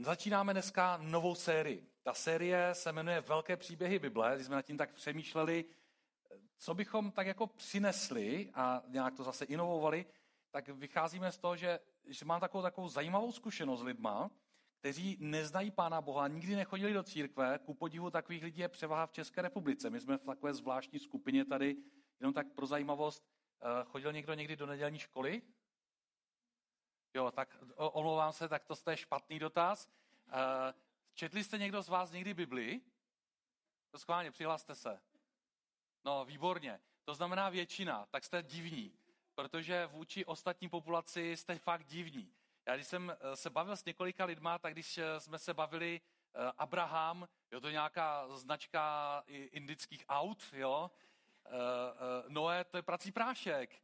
Začínáme dneska novou sérii. Ta série se jmenuje Velké příběhy Bible. Když jsme nad tím tak přemýšleli, co bychom tak jako přinesli a nějak to zase inovovali, tak vycházíme z toho, že, že mám takovou, takovou zajímavou zkušenost s lidma, kteří neznají Pána Boha, nikdy nechodili do církve. Ku podivu takových lidí je převaha v České republice. My jsme v takové zvláštní skupině tady, jenom tak pro zajímavost. Eh, chodil někdo někdy do nedělní školy? Jo, tak omlouvám se, tak to je špatný dotaz. Eh, četli jste někdo z vás někdy Bibli? To schválně, přihlaste se. No, výborně. To znamená většina, tak jste divní, protože vůči ostatní populaci jste fakt divní. Já když jsem eh, se bavil s několika lidma, tak když eh, jsme se bavili Abraham, jo, to je nějaká značka indických aut, jo, Noé, to je prací prášek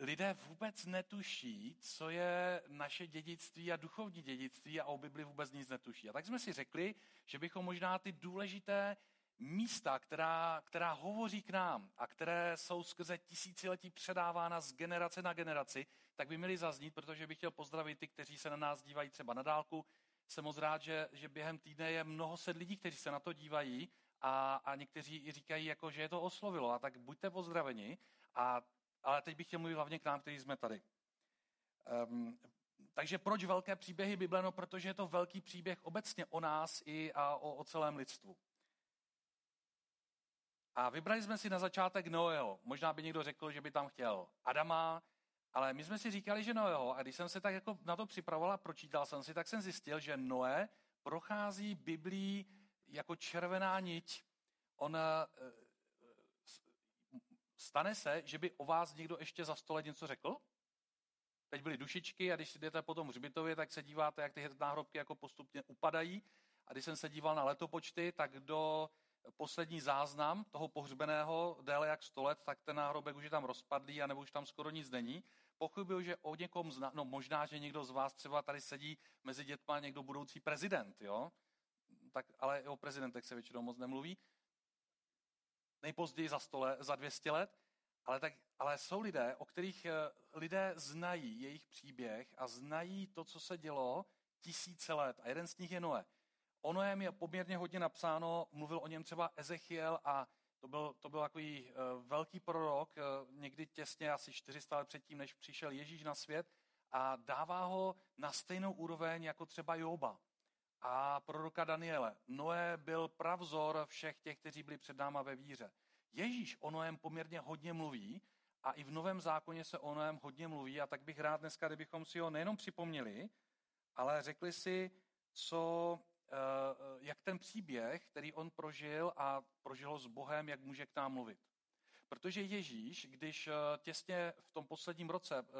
lidé vůbec netuší, co je naše dědictví a duchovní dědictví a o Bibli vůbec nic netuší. A tak jsme si řekli, že bychom možná ty důležité místa, která, která hovoří k nám a které jsou skrze tisíciletí předávána z generace na generaci, tak by měly zaznít, protože bych chtěl pozdravit ty, kteří se na nás dívají třeba na dálku. Jsem moc rád, že, že během týdne je mnoho set lidí, kteří se na to dívají a, a někteří i říkají, jako, že je to oslovilo. A tak buďte pozdraveni. A ale teď bych chtěl mluvit hlavně k nám, kteří jsme tady. Um, takže proč velké příběhy Bible? No, protože je to velký příběh obecně o nás i a o, o celém lidstvu. A vybrali jsme si na začátek Noého. Možná by někdo řekl, že by tam chtěl Adama, ale my jsme si říkali, že Noého. A když jsem se tak jako na to připravoval a pročítal jsem si, tak jsem zjistil, že Noé prochází Biblí jako červená niť. On eh, Stane se, že by o vás někdo ještě za sto let něco řekl? Teď byly dušičky a když si jdete po tom hřbitově, tak se díváte, jak ty náhrobky jako postupně upadají. A když jsem se díval na letopočty, tak do poslední záznam toho pohřbeného déle jak 100 let, tak ten náhrobek už je tam rozpadlý, anebo už tam skoro nic není. Pochybuju, že o někom zna, no možná, že někdo z vás třeba tady sedí mezi dětma někdo budoucí prezident, jo? Tak, ale o prezidentech se většinou moc nemluví nejpozději za, stole, za 200 let, ale, tak, ale jsou lidé, o kterých eh, lidé znají jejich příběh a znají to, co se dělo tisíce let. A jeden z nich je Noé. O Noém je poměrně hodně napsáno, mluvil o něm třeba Ezechiel a to byl, to byl takový uh, velký prorok, uh, někdy těsně asi 400 let předtím, než přišel Ježíš na svět a dává ho na stejnou úroveň jako třeba Joba a proroka Daniele. Noé byl pravzor všech těch, kteří byli před náma ve víře. Ježíš o Noém poměrně hodně mluví a i v Novém zákoně se o Noém hodně mluví a tak bych rád dneska, kdybychom si ho nejenom připomněli, ale řekli si, co, eh, jak ten příběh, který on prožil a prožil ho s Bohem, jak může k nám mluvit. Protože Ježíš, když eh, těsně v tom posledním roce eh,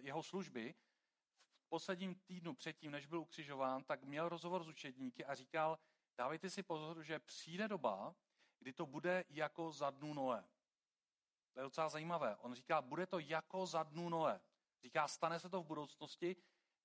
jeho služby posledním týdnu předtím, než byl ukřižován, tak měl rozhovor s učedníky a říkal, dávejte si pozor, že přijde doba, kdy to bude jako za dnu Noé. To je docela zajímavé. On říká, bude to jako za dnu Noé. Říká, stane se to v budoucnosti.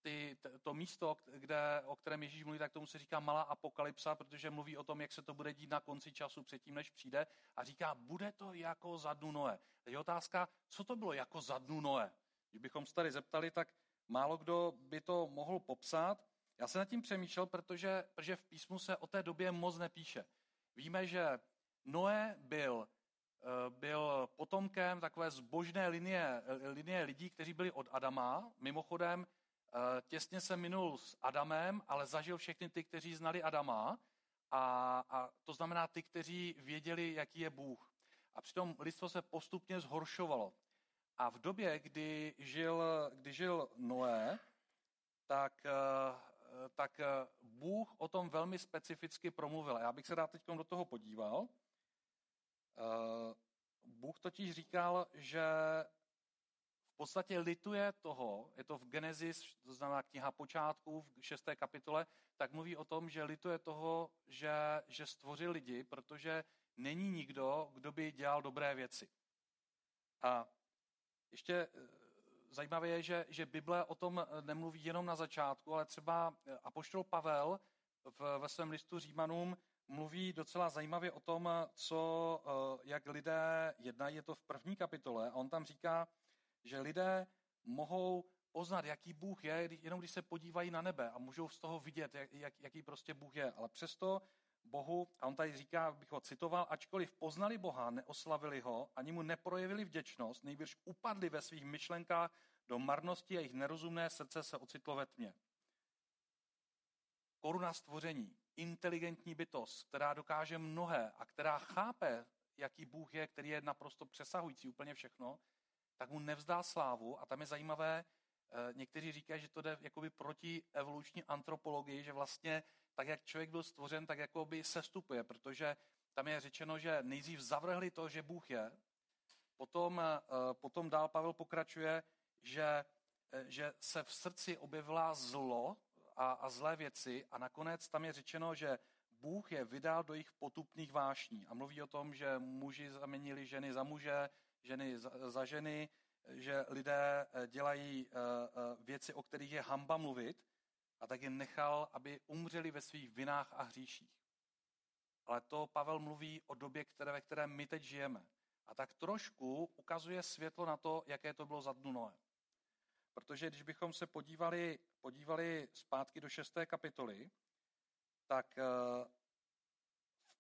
Ty, to místo, kde, o kterém Ježíš mluví, tak tomu se říká malá apokalypsa, protože mluví o tom, jak se to bude dít na konci času předtím, než přijde. A říká, bude to jako za dnu Noé. Teď je otázka, co to bylo jako za dnu Noé? Když bychom se tady zeptali, tak málo kdo by to mohl popsat. Já jsem nad tím přemýšlel, protože, protože v písmu se o té době moc nepíše. Víme, že Noé byl, eh, byl potomkem takové zbožné linie, linie lidí, kteří byli od Adama. Mimochodem, eh, těsně se minul s Adamem, ale zažil všechny ty, kteří znali Adama. A, a to znamená ty, kteří věděli, jaký je Bůh. A přitom lidstvo se postupně zhoršovalo. A v době, kdy žil, kdy žil Noé, tak, eh, tak eh, Bůh o tom velmi specificky promluvil. Já bych se rád teď do toho podíval. Eh, Bůh totiž říkal, že v podstatě lituje toho, je to v Genesis, to znamená kniha počátků v šesté kapitole, tak mluví o tom, že lituje toho, že, že stvořil lidi, protože není nikdo, kdo by dělal dobré věci. A ještě eh, zajímavé je, že, že Bible o tom eh, nemluví jenom na začátku, ale třeba eh, Apoštol Pavel v, ve svém listu Římanům mluví docela zajímavě o tom, co, jak lidé jednají, je to v první kapitole, a on tam říká, že lidé mohou poznat, jaký Bůh je, jenom když se podívají na nebe a můžou z toho vidět, jak, jak, jaký prostě Bůh je. Ale přesto Bohu, a on tady říká, bych ho citoval, ačkoliv poznali Boha, neoslavili ho, ani mu neprojevili vděčnost, nejbrž upadli ve svých myšlenkách do marnosti a jejich nerozumné srdce se ocitlo ve tmě. Koruna stvoření, inteligentní bytost, která dokáže mnohé a která chápe, jaký Bůh je, který je naprosto přesahující úplně všechno, tak mu nevzdá slávu a tam je zajímavé, eh, někteří říkají, že to jde jakoby proti evoluční antropologii, že vlastně tak, jak člověk byl stvořen, tak jakoby sestupuje, protože tam je řečeno, že nejdřív zavrhli to, že Bůh je, potom, eh, potom dál Pavel pokračuje, že, eh, že se v srdci objevila zlo a, a zlé věci a nakonec tam je řečeno, že Bůh je vydal do jejich potupných vášní. A mluví o tom, že muži zamenili ženy za muže, ženy za, za ženy, že lidé eh, dělají věci, o kterých je hamba mluvit a tak je nechal, aby umřeli ve svých vinách a hříších. Ale to Pavel mluví o době, které, ve které my teď žijeme. A tak trošku ukazuje světlo na to, jaké to bylo za dnu Noé. Protože když bychom se podívali, podívali zpátky do šesté kapitoly, tak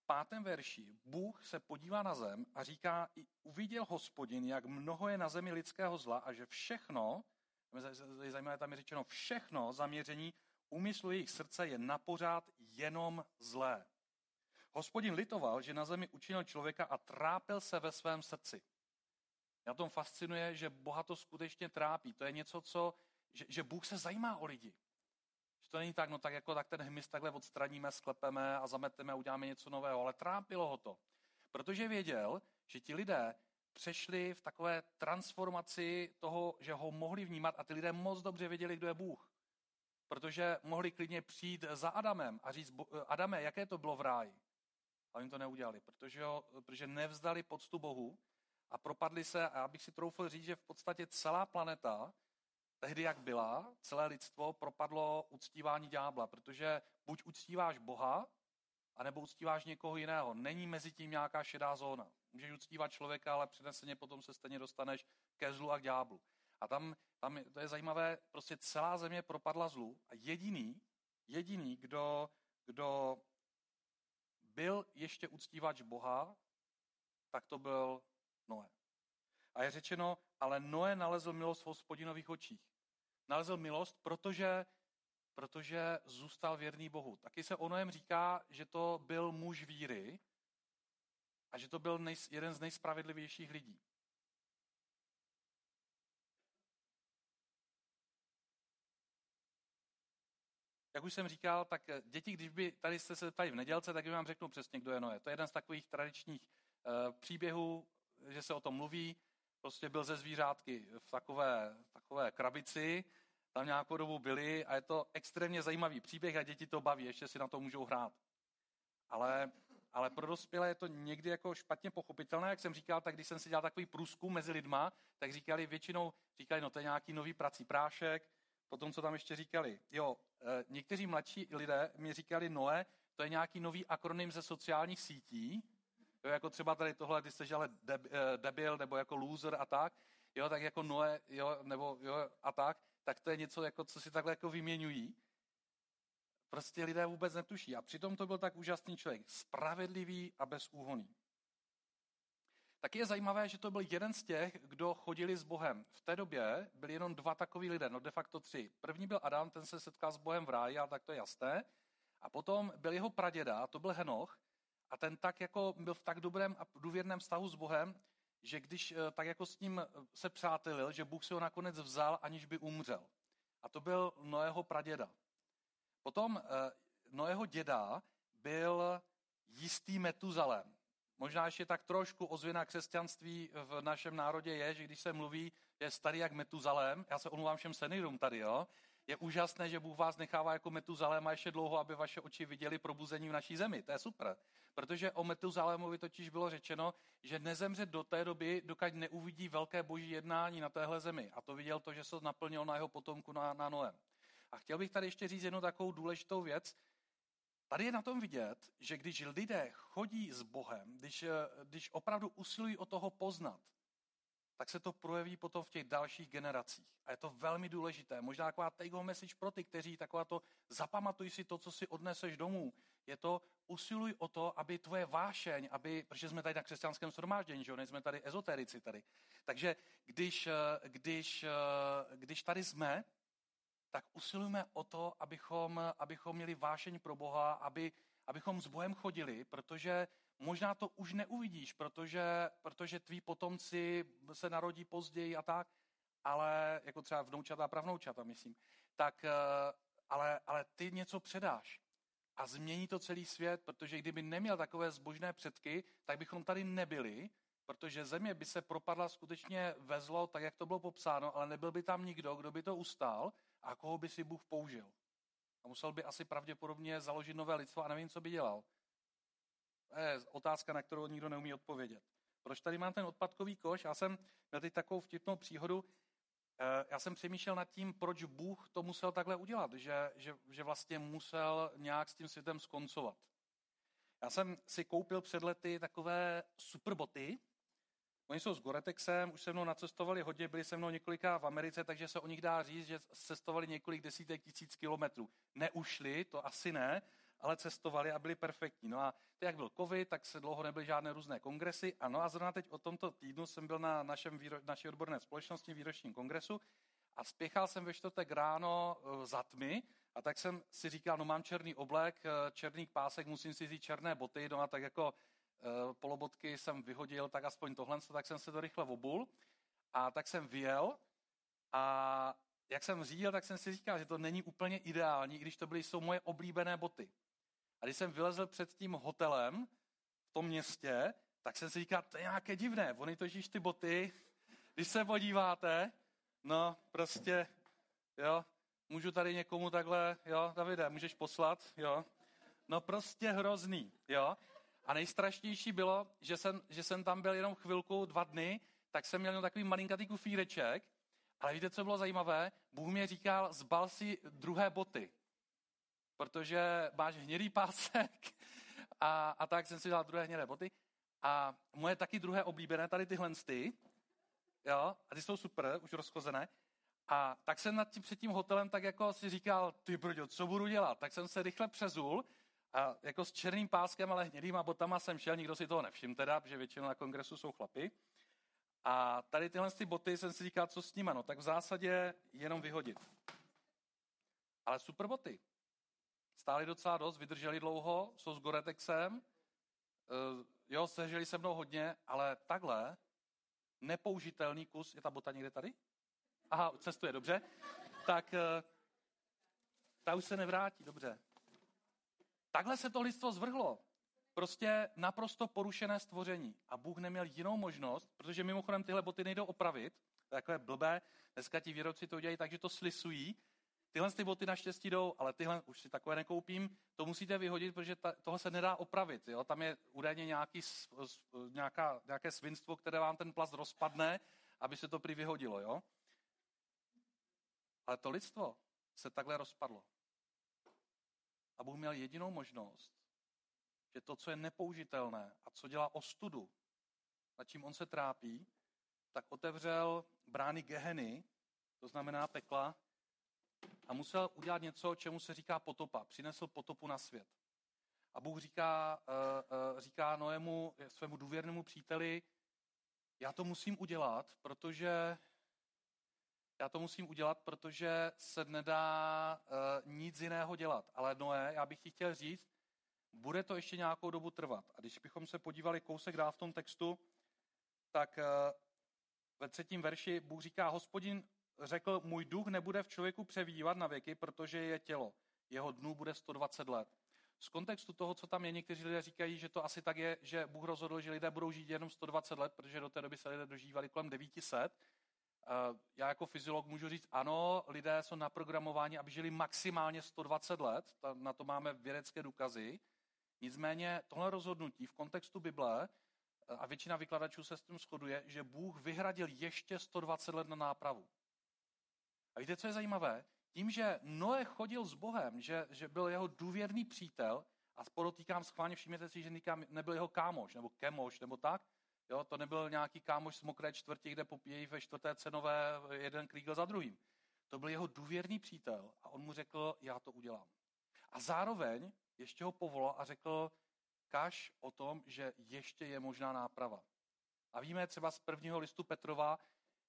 v pátém verši Bůh se podívá na zem a říká, uviděl hospodin, jak mnoho je na zemi lidského zla a že všechno, zajímavé, tam je řečeno, všechno zaměření úmyslu jejich srdce je napořád jenom zlé. Hospodin litoval, že na zemi učinil člověka a trápil se ve svém srdci. Já tom fascinuje, že Boha to skutečně trápí. To je něco, co, že, že Bůh se zajímá o lidi. Že to není tak, no tak jako tak ten hmyz takhle odstraníme, sklepeme a zameteme a uděláme něco nového. Ale trápilo ho to. Protože věděl, že ti lidé přešli v takové transformaci toho, že ho mohli vnímat a ty lidé moc dobře věděli, kdo je Bůh. Protože mohli klidně přijít za Adamem a říct, Adame, jaké to bylo v ráji? Ale jim to neudělali, protože, ho, protože nevzdali poctu Bohu a propadli se, a já bych si troufl říct, že v podstatě celá planeta, tehdy jak byla, celé lidstvo propadlo uctívání ďábla, protože buď uctíváš Boha, anebo uctíváš někoho jiného. Není mezi tím nějaká šedá zóna. Můžeš uctívat člověka, ale přineseně potom se stejně dostaneš ke zlu a k ďáblu. A tam, tam to je zajímavé, prostě celá země propadla zlu a jediný, jediný, kdo, kdo byl ještě uctívač Boha, tak to byl Noé. A je řečeno, ale Noé nalezl milost v hospodinových očích. Nalezl milost, protože, protože zůstal věrný Bohu. Taky se o Noém říká, že to byl muž víry a že to byl nej, jeden z nejspravedlivějších lidí. Jak už jsem říkal, tak děti, když by tady jste se ptali v nedělce, tak by vám řeknu přesně, kdo je Noé. To je jeden z takových tradičních uh, příběhů, že se o tom mluví. Prostě byl ze zvířátky v takové, takové krabici, tam nějakou dobu byli a je to extrémně zajímavý příběh a děti to baví, ještě si na to můžou hrát. Ale, ale pro dospělé je to někdy jako špatně pochopitelné, jak jsem říkal, tak když jsem si dělal takový průzkum mezi lidma, tak říkali většinou, říkali, no to je nějaký nový prací prášek, potom co tam ještě říkali. Jo, e, někteří mladší lidé mi říkali, Noe, to je nějaký nový akronym ze sociálních sítí, Jo, jako třeba tady tohle, ty jsi ale eh, debil nebo jako loser a tak, jo, tak jako Noe, jo, nebo jo, a tak, tak to je něco, jako, co si takhle jako vyměňují. Prostě lidé vůbec netuší. A přitom to byl tak úžasný člověk. Spravedlivý a bezúhoný. Taky je zajímavé, že to byl jeden z těch, kdo chodili s Bohem. V té době byli jenom dva takový lidé, no de facto tři. První byl Adam, ten se setkal s Bohem v ráji, ale tak to je jasné. A potom byl jeho praděda, to byl Henoch, a ten tak jako byl v tak dobrém a důvěrném vztahu s Bohem, že když eh, tak jako s ním eh, se přátelil, že Bůh si ho nakonec vzal, aniž by umřel. A to byl Noého praděda. Potom eh, Noého děda byl jistý Metuzalem. Možná ještě tak trošku ozvěna křesťanství v našem národě je, že když se mluví, je starý jak Metuzalem, já se omluvám všem seniorům tady, jo, je úžasné, že Bůh vás nechává jako Metuzaléma ještě dlouho, aby vaše oči viděli probuzení v naší zemi. To je super. Protože o Metuzalémovi totiž bylo řečeno, že nezemře do té doby, dokud neuvidí velké boží jednání na téhle zemi. A to viděl to, že se naplnil na jeho potomku na, na Noem. A chtěl bych tady ještě říct jednu takovou důležitou věc. Tady je na tom vidět, že když lidé chodí s Bohem, když, když opravdu usilují o toho poznat, tak se to projeví potom v těch dalších generacích. A je to velmi důležité. Možná taková take home message pro ty, kteří taková to zapamatuj si to, co si odneseš domů. Je to usiluj o to, aby tvoje vášeň, aby, protože jsme tady na křesťanském shromáždění, že nejsme tady ezoterici tady. Takže když, eh, když, eh, když tady jsme, tak usilujeme o to, abychom, abychom měli vášeň pro Boha, aby, abychom s Bohem chodili, protože možná to už neuvidíš, protože, protože tví potomci se narodí později a tak, ale jako třeba vnoučata a pravnoučata, myslím, tak, eh, ale, ale ty něco předáš a změní to celý svět, protože kdyby neměl takové zbožné předky, tak bychom tady nebyli, protože země by se propadla skutečně ve zlo, tak jak to bylo popsáno, ale nebyl by tam nikdo, kdo by to ustál a koho by si Bůh použil. A musel by asi pravděpodobně založit nové lidstvo a nevím, co by dělal. To je otázka, na kterou nikdo neumí odpovědět. Proč tady mám ten odpadkový koš? Já jsem měl teď takovou vtipnou příhodu. Eh, já jsem přemýšlel nad tím, proč Bůh to musel takhle udělat, že, že, že vlastně musel nějak s tím světem skoncovat. Já jsem si koupil před lety takové superboty, Oni jsou s Goretexem, už se mnou nacestovali hodně, byli se mnou několika v Americe, takže se o nich dá říct, že cestovali několik desítek tisíc kilometrů. Neušli, to asi ne, ale cestovali a byli perfektní. No a teď, jak byl covid, tak se dlouho nebyly žádné různé kongresy. Ano a zrovna teď o tomto týdnu jsem byl na našem výro, naší odborné společnosti výročním kongresu a spěchal jsem ve čtvrtek ráno e, za tmy a tak jsem si říkal, no mám černý oblek, e, černý pásek, musím si vzít černé boty, no a tak jako polobotky jsem vyhodil, tak aspoň tohle, tak jsem se to rychle obul a tak jsem vyjel a jak jsem řídil, tak jsem si říkal, že to není úplně ideální, i když to byly jsou moje oblíbené boty. A když jsem vylezl před tím hotelem v tom městě, tak jsem si říkal, to je nějaké divné. Oni totiž ty boty, když se podíváte, no prostě, jo, můžu tady někomu takhle, jo, Davide, můžeš poslat, jo. No prostě hrozný, jo. A nejstrašnější bylo, že jsem, že jsem tam byl jenom chvilku, dva dny, tak jsem měl takový malinkatý kufíreček, ale víte, co bylo zajímavé? Bůh mě říkal, zbal si druhé boty protože máš hnědý pásek a, a tak jsem si dal druhé hnědé boty. A moje taky druhé oblíbené, tady tyhle ty, jo, a ty jsou super, už rozchozené. A tak jsem nad tím před tím hotelem tak jako si říkal, ty brďo, co budu dělat? Tak jsem se rychle přezul a jako s černým páskem, ale hnědýma botama jsem šel, nikdo si toho nevšiml teda, protože většinou na kongresu jsou chlapy. A tady tyhle ty boty jsem si říkal, co s nimi, no tak v zásadě jenom vyhodit. Ale super boty. Stáli docela dost, vydrželi dlouho, jsou s Goretexem, uh, jo, sežili se mnou hodně, ale takhle nepoužitelný kus, je ta bota někde tady? Aha, cestuje, dobře. Tak uh, ta už se nevrátí, dobře. Takhle se to lidstvo zvrhlo. Prostě naprosto porušené stvoření. A Bůh neměl jinou možnost, protože mimochodem tyhle boty nejdou opravit, takové blbé, dneska ti výrobci to udělají tak, že to slisují Tyhle ty boty naštěstí jdou, ale tyhle už si takové nekoupím. To musíte vyhodit, protože ta, toho se nedá opravit. Jo? Tam je údajně nějaký, nějaká, nějaké svinstvo, které vám ten plast rozpadne, aby se to prý vyhodilo. Jo? Ale to lidstvo se takhle rozpadlo. A Bůh měl jedinou možnost, že to, co je nepoužitelné a co dělá ostudu, nad čím on se trápí, tak otevřel brány Geheny, to znamená pekla, a musel udělat něco, čemu se říká potopa. Přinesl potopu na svět. A Bůh říká, uh, uh, říká Noému, svému důvěrnému příteli, já to musím udělat, protože já to musím udělat, protože se nedá uh, nic jiného dělat. Ale Noé, já bych ti chtěl říct, bude to ještě nějakou dobu trvat. A když bychom se podívali kousek dál v tom textu, tak uh, ve třetím verši Bůh říká, hospodin řekl, můj duch nebude v člověku převývat na věky, protože je tělo. Jeho dnů bude 120 let. Z kontextu toho, co tam je, někteří lidé říkají, že to asi tak je, že Bůh rozhodl, že lidé budou žít jenom 120 let, protože do té doby se lidé dožívali kolem 900. Eh, já jako fyziolog můžu říct, ano, lidé jsou naprogramováni, aby žili maximálně 120 let, na to máme vědecké důkazy. Nicméně tohle rozhodnutí v kontextu Bible eh, a většina vykladačů se s tím shoduje, že Bůh vyhradil ještě 120 let na nápravu. A víte, co je zajímavé? Tím, že Noé chodil s Bohem, že, že byl jeho důvěrný přítel, a podotýkám schválně, všimněte si, že nebyl jeho kámoš, nebo kemoš, nebo tak, Jo, to nebyl nějaký kámoš z mokré čtvrti, kde popíjejí ve čtvrté cenové jeden krígl za druhým. To byl jeho důvěrný přítel a on mu řekl, já to udělám. A zároveň ještě ho povolal a řekl, kaž o tom, že ještě je možná náprava. A víme třeba z prvního listu Petrova,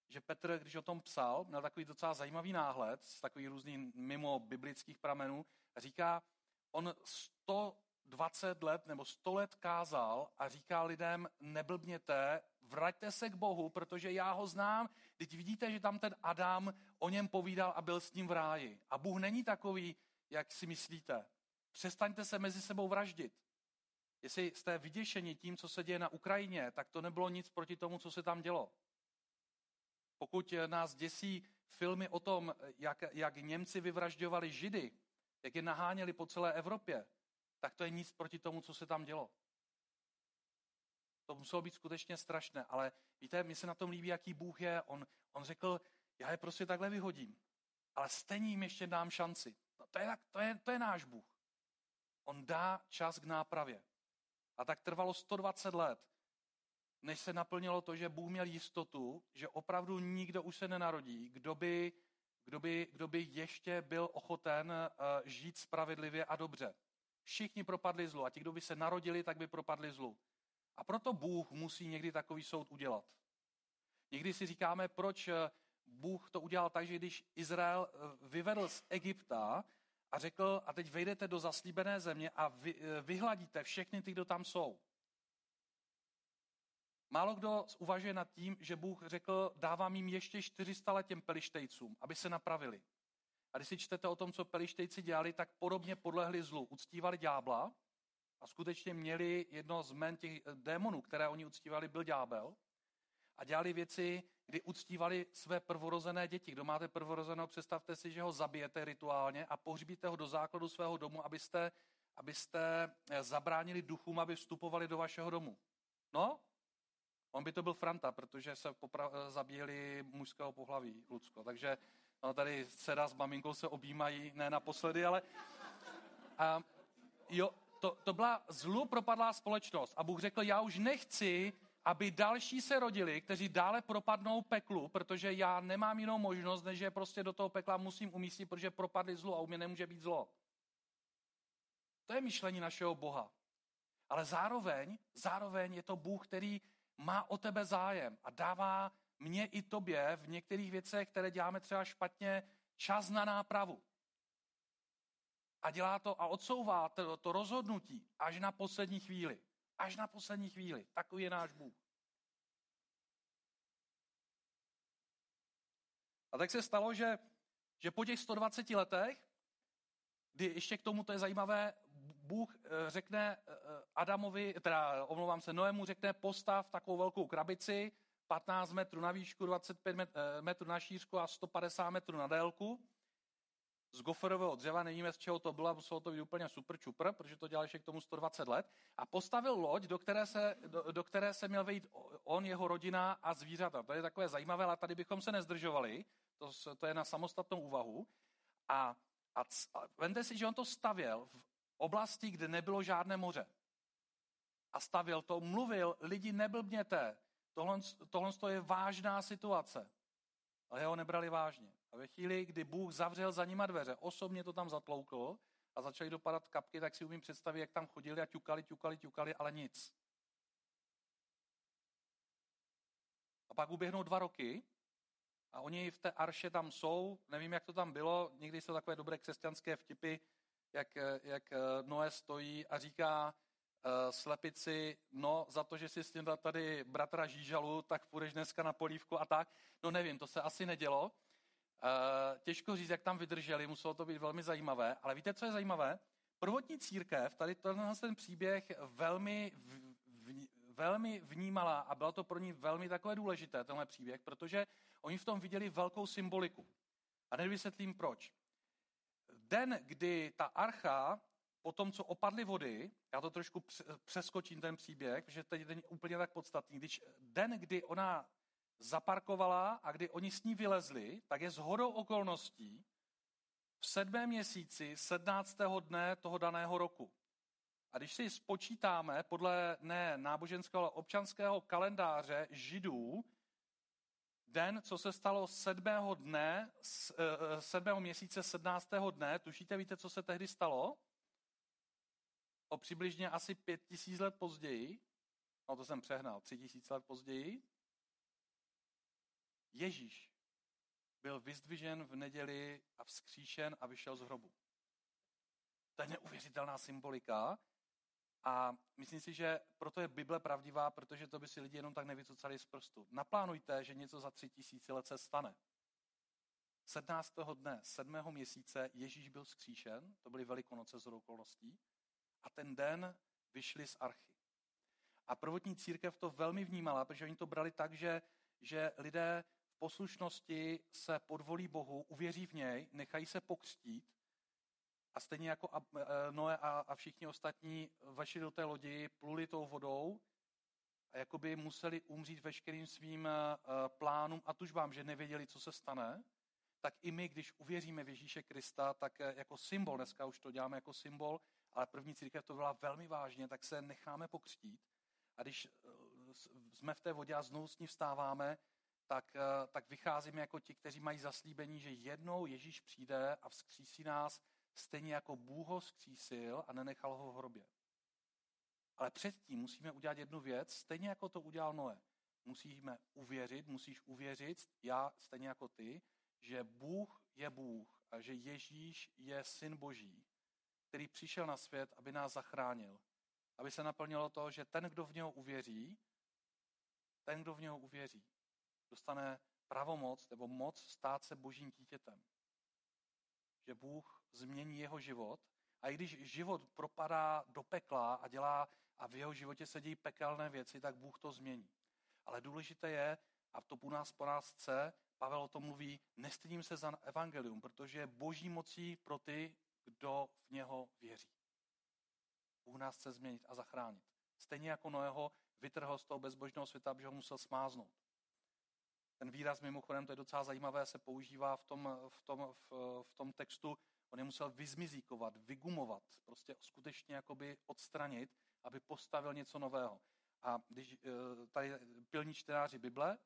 že Petr, když o tom psal, měl takový docela zajímavý náhled z takových různých mimo biblických pramenů říká, on 120 let nebo 100 let kázal a říká lidem, neblbněte, vraťte se k Bohu, protože já ho znám. Teď vidíte, že tam ten Adam o něm povídal a byl s ním v ráji. A Bůh není takový, jak si myslíte. Přestaňte se mezi sebou vraždit. Jestli jste vyděšeni tím, co se děje na Ukrajině, tak to nebylo nic proti tomu, co se tam dělo. Pokud nás děsí filmy o tom, jak, jak Němci vyvražďovali Židy, jak je naháněli po celé Evropě, tak to je nic proti tomu, co se tam dělo. To muselo být skutečně strašné, ale víte, mi se na tom líbí, jaký Bůh je. On, on řekl, já je prostě takhle vyhodím, ale stejně jim ještě dám šanci. No, to, je, to, je, to je náš Bůh. On dá čas k nápravě. A tak trvalo 120 let, než se naplnilo to, že Bůh měl jistotu, že opravdu nikdo už se nenarodí, kdo by, kdo by, kdo by ještě byl ochoten uh, žít spravedlivě a dobře. Všichni propadli zlu a ti, kdo by se narodili, tak by propadli zlu. A proto Bůh musí někdy takový soud udělat. Někdy si říkáme, proč eh, Bůh to udělal tak, že když Izrael eh, vyvedl z Egypta a řekl, a teď vejdete do zaslíbené země a vy, vyhladíte všechny ty, kdo tam jsou. Málo kdo uvažuje nad tím, že Bůh řekl, dávám jim ještě 400 let těm pelištejcům, aby se napravili. A když si čtete o tom, co pelištejci dělali, tak podobně podlehli zlu. Uctívali ďábla a skutečně měli jedno z men těch démonů, které oni uctívali, byl ďábel. A dělali věci, kdy uctívali své prvorozené děti. Kdo máte prvorozeného, představte si, že ho zabijete rituálně a pohřbíte ho do základu svého domu, abyste, abyste eh, zabránili duchům, aby vstupovali do vašeho domu. No, On by to byl Franta, protože se popra- zabíjeli mužského pohlaví, Lucko. Takže no, tady dcera s maminkou se objímají, ne naposledy, ale... A, jo, to, to byla zlu propadlá společnost. A Bůh řekl, já už nechci, aby další se rodili, kteří dále propadnou peklu, protože já nemám jinou možnost, než že prostě do toho pekla musím umístit, protože propadli zlu a u mě nemůže být zlo. To je myšlení našeho Boha. Ale zároveň, zároveň je to Bůh, který má o tebe zájem a dává mně i tobě v některých věcech, které děláme třeba špatně, čas na nápravu. A dělá to a odsouvá to, to rozhodnutí až na poslední chvíli. Až na poslední chvíli. Takový je náš Bůh. A tak se stalo, že, že po těch 120 letech, kdy ještě k tomu to je zajímavé, Bůh eh, řekne eh, Adamovi, teda omlouvám se, Noému řekne postav takovou velkou krabici, 15 metrů na výšku, 25 eh, metrů na šířku a 150 metrů na délku. Z goferového dřeva, nevíme z čeho to bylo, muselo to být úplně super čupr, protože to dělal ještě k tomu 120 let. A postavil loď, do které se, do, do které se měl vejít on, jeho rodina a zvířata. To je takové zajímavé, ale tady bychom se nezdržovali. To, to je na samostatnou úvahu. A, a, a vente si, že on to stavěl v oblasti, kde nebylo žádné moře. A stavil to, mluvil, lidi neblbněte, tohle, tohle je vážná situace. Ale ho nebrali vážně. A ve chvíli, kdy Bůh zavřel za nima dveře, osobně to tam zatloukl a začaly dopadat kapky, tak si umím představit, jak tam chodili a ťukali, ťukali, ťukali, ale nic. A pak uběhnou dva roky a oni v té arše tam jsou, nevím, jak to tam bylo, někdy jsou takové dobré křesťanské vtipy, jak, jak eh, Noé stojí a říká slepici, no za to, že si snědla tady bratra Žížalu, tak půjdeš dneska na polívku a tak. No nevím, to se asi nedělo. Uh, těžko říct, jak tam vydrželi, muselo to být velmi zajímavé. Ale víte, co je zajímavé? Prvotní církev, tady tenhle ten příběh velmi, v, v, velmi vnímala a bylo to pro ní velmi takové důležité, tenhle příběh, protože oni v tom viděli velkou symboliku. A nevysvětlím proč den, kdy ta archa, po tom, co opadly vody, já to trošku přeskočím ten příběh, protože teď je úplně tak podstatný, když den, kdy ona zaparkovala a kdy oni s ní vylezli, tak je hodou okolností v sedmém měsíci 17. dne toho daného roku. A když si spočítáme podle ne náboženského, ale občanského kalendáře židů, den, co se stalo sedmého dne, eh, sedmého měsíce, sednáctého dne, tušíte, víte, co se tehdy stalo? O přibližně asi pět tisíc let později, no to jsem přehnal, tři tisíc let později, Ježíš byl vyzdvižen v neděli a vzkříšen a vyšel z hrobu. To je neuvěřitelná symbolika a myslím si, že proto je Bible pravdivá, protože to by si lidi jenom tak nevycucali z prstu. Naplánujte, že něco za tři tisíci let se stane. 17. dne, 7. měsíce Ježíš byl skříšen, to byly velikonoce z okolností, a ten den vyšli z archy. A prvotní církev to velmi vnímala, protože oni to brali tak, že, že lidé v poslušnosti se podvolí Bohu, uvěří v něj, nechají se pokřtít a stejně jako e, Noé a všichni ostatní vešli do té lodi, pluli tou vodou a jakoby museli umřít veškerým svým e, plánům a tužbám, že nevěděli, co se stane, tak i my, když uvěříme v Ježíše Krista, tak e, jako symbol, dneska už to děláme jako symbol, ale první církev to byla velmi vážně, tak se necháme pokřtít. A když jsme v té vodě a znovu s ní vstáváme, tak, tak vycházíme jako ti, kteří mají zaslíbení, že jednou Ježíš přijde a vzkřísí nás stejně jako Bůh ho zkřísil a nenechal ho v hrobě. Ale předtím musíme udělat jednu věc, stejně jako to udělal Noé. Musíme uvěřit, musíš uvěřit, já stejně jako ty, že Bůh je Bůh a že Ježíš je syn Boží, který přišel na svět, aby nás zachránil. Aby se naplnilo to, že ten, kdo v něho uvěří, ten, kdo v něho uvěří, dostane pravomoc nebo moc stát se božím dítětem. Že Bůh změní jeho život. A i když život propadá do pekla a dělá a v jeho životě se dějí pekelné věci, tak Bůh to změní. Ale důležité je, a to po nás po nás chce, Pavel o tom mluví, nestydím se za evangelium, protože je boží mocí pro ty, kdo v něho věří. Bůh nás chce změnit a zachránit. Stejně jako Noého vytrhl z toho bezbožného světa, aby ho musel smáznout. Ten výraz mimochodem, to je docela zajímavé, se používá v tom, v tom, v, v tom textu On je musel vyzmizíkovat, vygumovat, prostě skutečně jakoby odstranit, aby postavil něco nového. A když eh, tady pilní čtenáři Bible,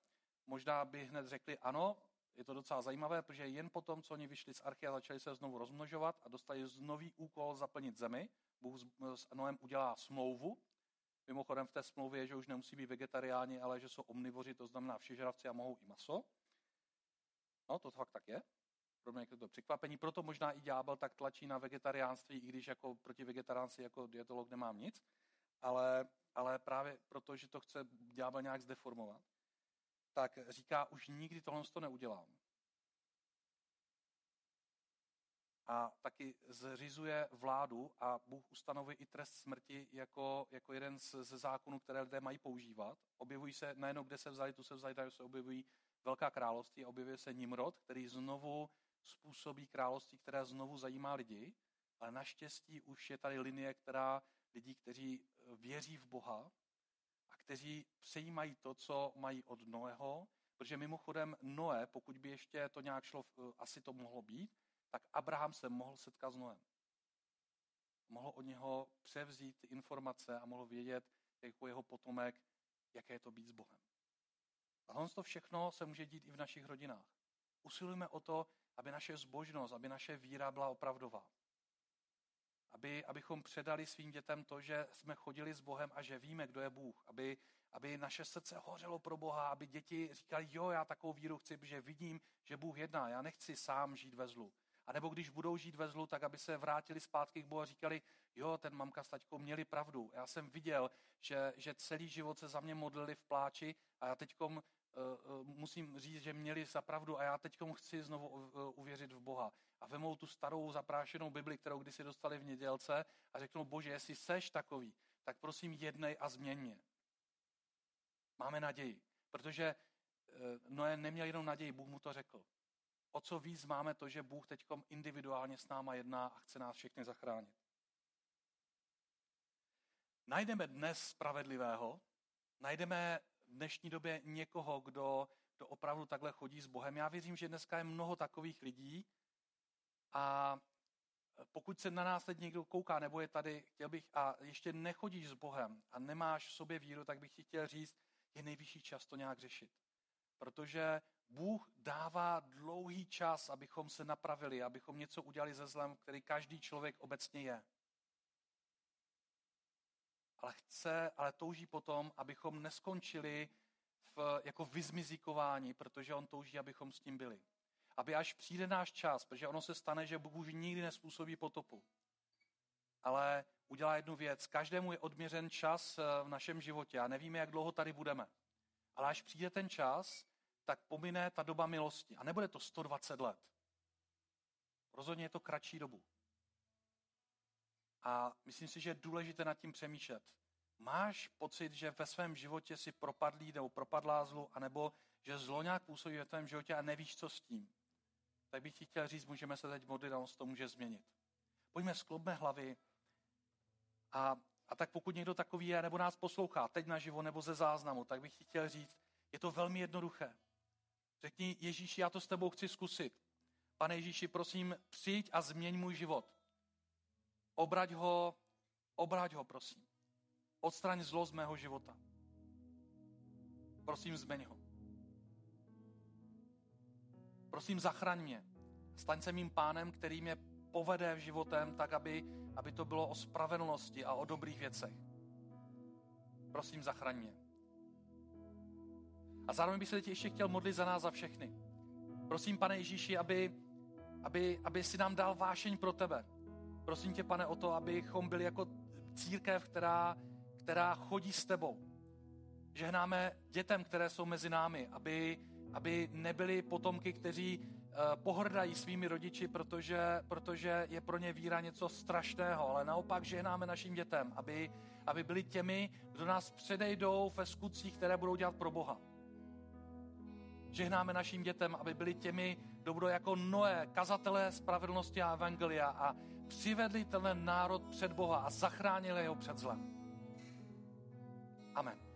možná by hned řekli, ano, je to docela zajímavé, protože jen potom, co oni vyšli z archy a začali se znovu rozmnožovat a dostali znový úkol zaplnit zemi, Bůh s Noem udělá smlouvu. Mimochodem v té smlouvě je, že už nemusí být vegetariáni, ale že jsou omnivoři, to znamená všežravci a mohou i maso. No, to fakt tak je pro mě to překvapení, proto možná i ďábel tak tlačí na vegetariánství, i když jako proti vegetariánci jako dietolog nemám nic, ale, ale právě proto, že to chce ďábel nějak zdeformovat, tak říká, už nikdy tohle to neudělám. A taky zřizuje vládu a Bůh ustanovuje i trest smrti jako, jako jeden z, ze zákonů, které lidé mají používat. Objevují se, najednou kde se vzali, tu se vzali, se objevují velká království, objevuje se Nimrod, který znovu způsobí království, které znovu zajímá lidi, ale naštěstí už je tady linie, která lidí, kteří eh, věří v Boha a kteří přejímají to, co mají od Noého, protože mimochodem Noé, pokud by ještě to nějak šlo, eh, asi to mohlo být, tak Abraham se mohl setkat s Noem. Mohl od něho převzít informace a mohl vědět, jako jeho potomek, jaké je to být s Bohem. A to všechno se může dít i v našich rodinách. Usilujeme o to, aby naše zbožnost, aby naše víra byla opravdová. Aby, abychom předali svým dětem to, že jsme chodili s Bohem a že víme, kdo je Bůh. Aby, aby naše srdce hořelo pro Boha, aby děti říkali, jo, já takovou víru chci, protože vidím, že Bůh jedná, já nechci sám žít ve zlu. A nebo když budou žít ve zlu, tak aby se vrátili zpátky k Bohu a říkali, jo, ten mamka s taťkou měli pravdu. Já jsem viděl, že, že celý život se za mě modlili v pláči a já teďkom musím říct, že měli za pravdu a já teď chci znovu eh, uvěřit v Boha. A vemou tu starou zaprášenou Bibli, kterou kdysi dostali v nedělce a řeknou, bože, jestli seš takový, tak prosím jednej a změň mě. Máme naději, protože Noé neměl jenom naději, Bůh mu to řekl. O co víc máme to, že Bůh teď individuálně s náma jedná a chce nás všechny zachránit. Najdeme dnes spravedlivého, najdeme dnešní době někoho, kdo, kdo opravdu takhle chodí s Bohem. Já věřím, že dneska je mnoho takových lidí a pokud se na nás teď někdo kouká, nebo je tady, chtěl bych, a ještě nechodíš s Bohem a nemáš v sobě víru, tak bych ti chtěl říct, je nejvyšší čas to nějak řešit. Protože Bůh dává dlouhý čas, abychom se napravili, abychom něco udělali ze zlem, který každý člověk obecně je. Ale chce, ale touží potom, abychom neskončili v, jako vyzmizíkování, protože on touží, abychom s tím byli. Aby až přijde náš čas, protože ono se stane, že Bůh už nikdy nespůsobí potopu. Ale udělá jednu věc. Každému je odměřen čas eh, v našem životě a nevíme, jak dlouho tady budeme. Ale až přijde ten čas, tak pomine ta doba milosti. A nebude to 120 let. Rozhodně je to kratší dobu. A myslím si, že je důležité nad tím přemýšlet. Máš pocit, že ve svém životě si propadlý nebo propadlá zlu, anebo že zlo nějak působí ve tvém životě a nevíš, co s tím? Tak bych ti chtěl říct, můžeme se teď modlit a on to může změnit. Pojďme, sklopme hlavy a, a tak pokud někdo takový je, nebo nás poslouchá teď naživo nebo ze záznamu, tak bych ti chtěl říct, je to velmi jednoduché. Řekni, Ježíši, já to s tebou chci zkusit. Pane Ježíši, prosím, přijď a změň můj život. Obrať ho, obrať ho, prosím. Odstraň zlo z mého života. Prosím, zmeň ho. Prosím, zachraň mě. Staň se mým pánem, který mě povede v životem tak, aby, aby to bylo o spravedlnosti a o dobrých věcech. Prosím, zachraň mě. A zároveň bych se teď ještě chtěl modlit za nás, za všechny. Prosím, pane Ježíši, aby, aby, aby si nám dal vášeň pro tebe. Prosím tě, pane, o to, abychom byli jako církev, která, která chodí s tebou. Žehnáme dětem, které jsou mezi námi, aby, aby nebyli potomky, kteří uh, pohrdají svými rodiči, protože, protože je pro ně víra něco strašného, ale naopak žehnáme našim dětem, aby, aby byli těmi, kdo nás předejdou ve skutcích, které budou dělat pro Boha. Žehnáme našim dětem, aby byli těmi, kdo budou jako Noé, kazatelé spravedlnosti a evangelia a přivedli ten národ před Boha a zachránili ho před zlem. Amen.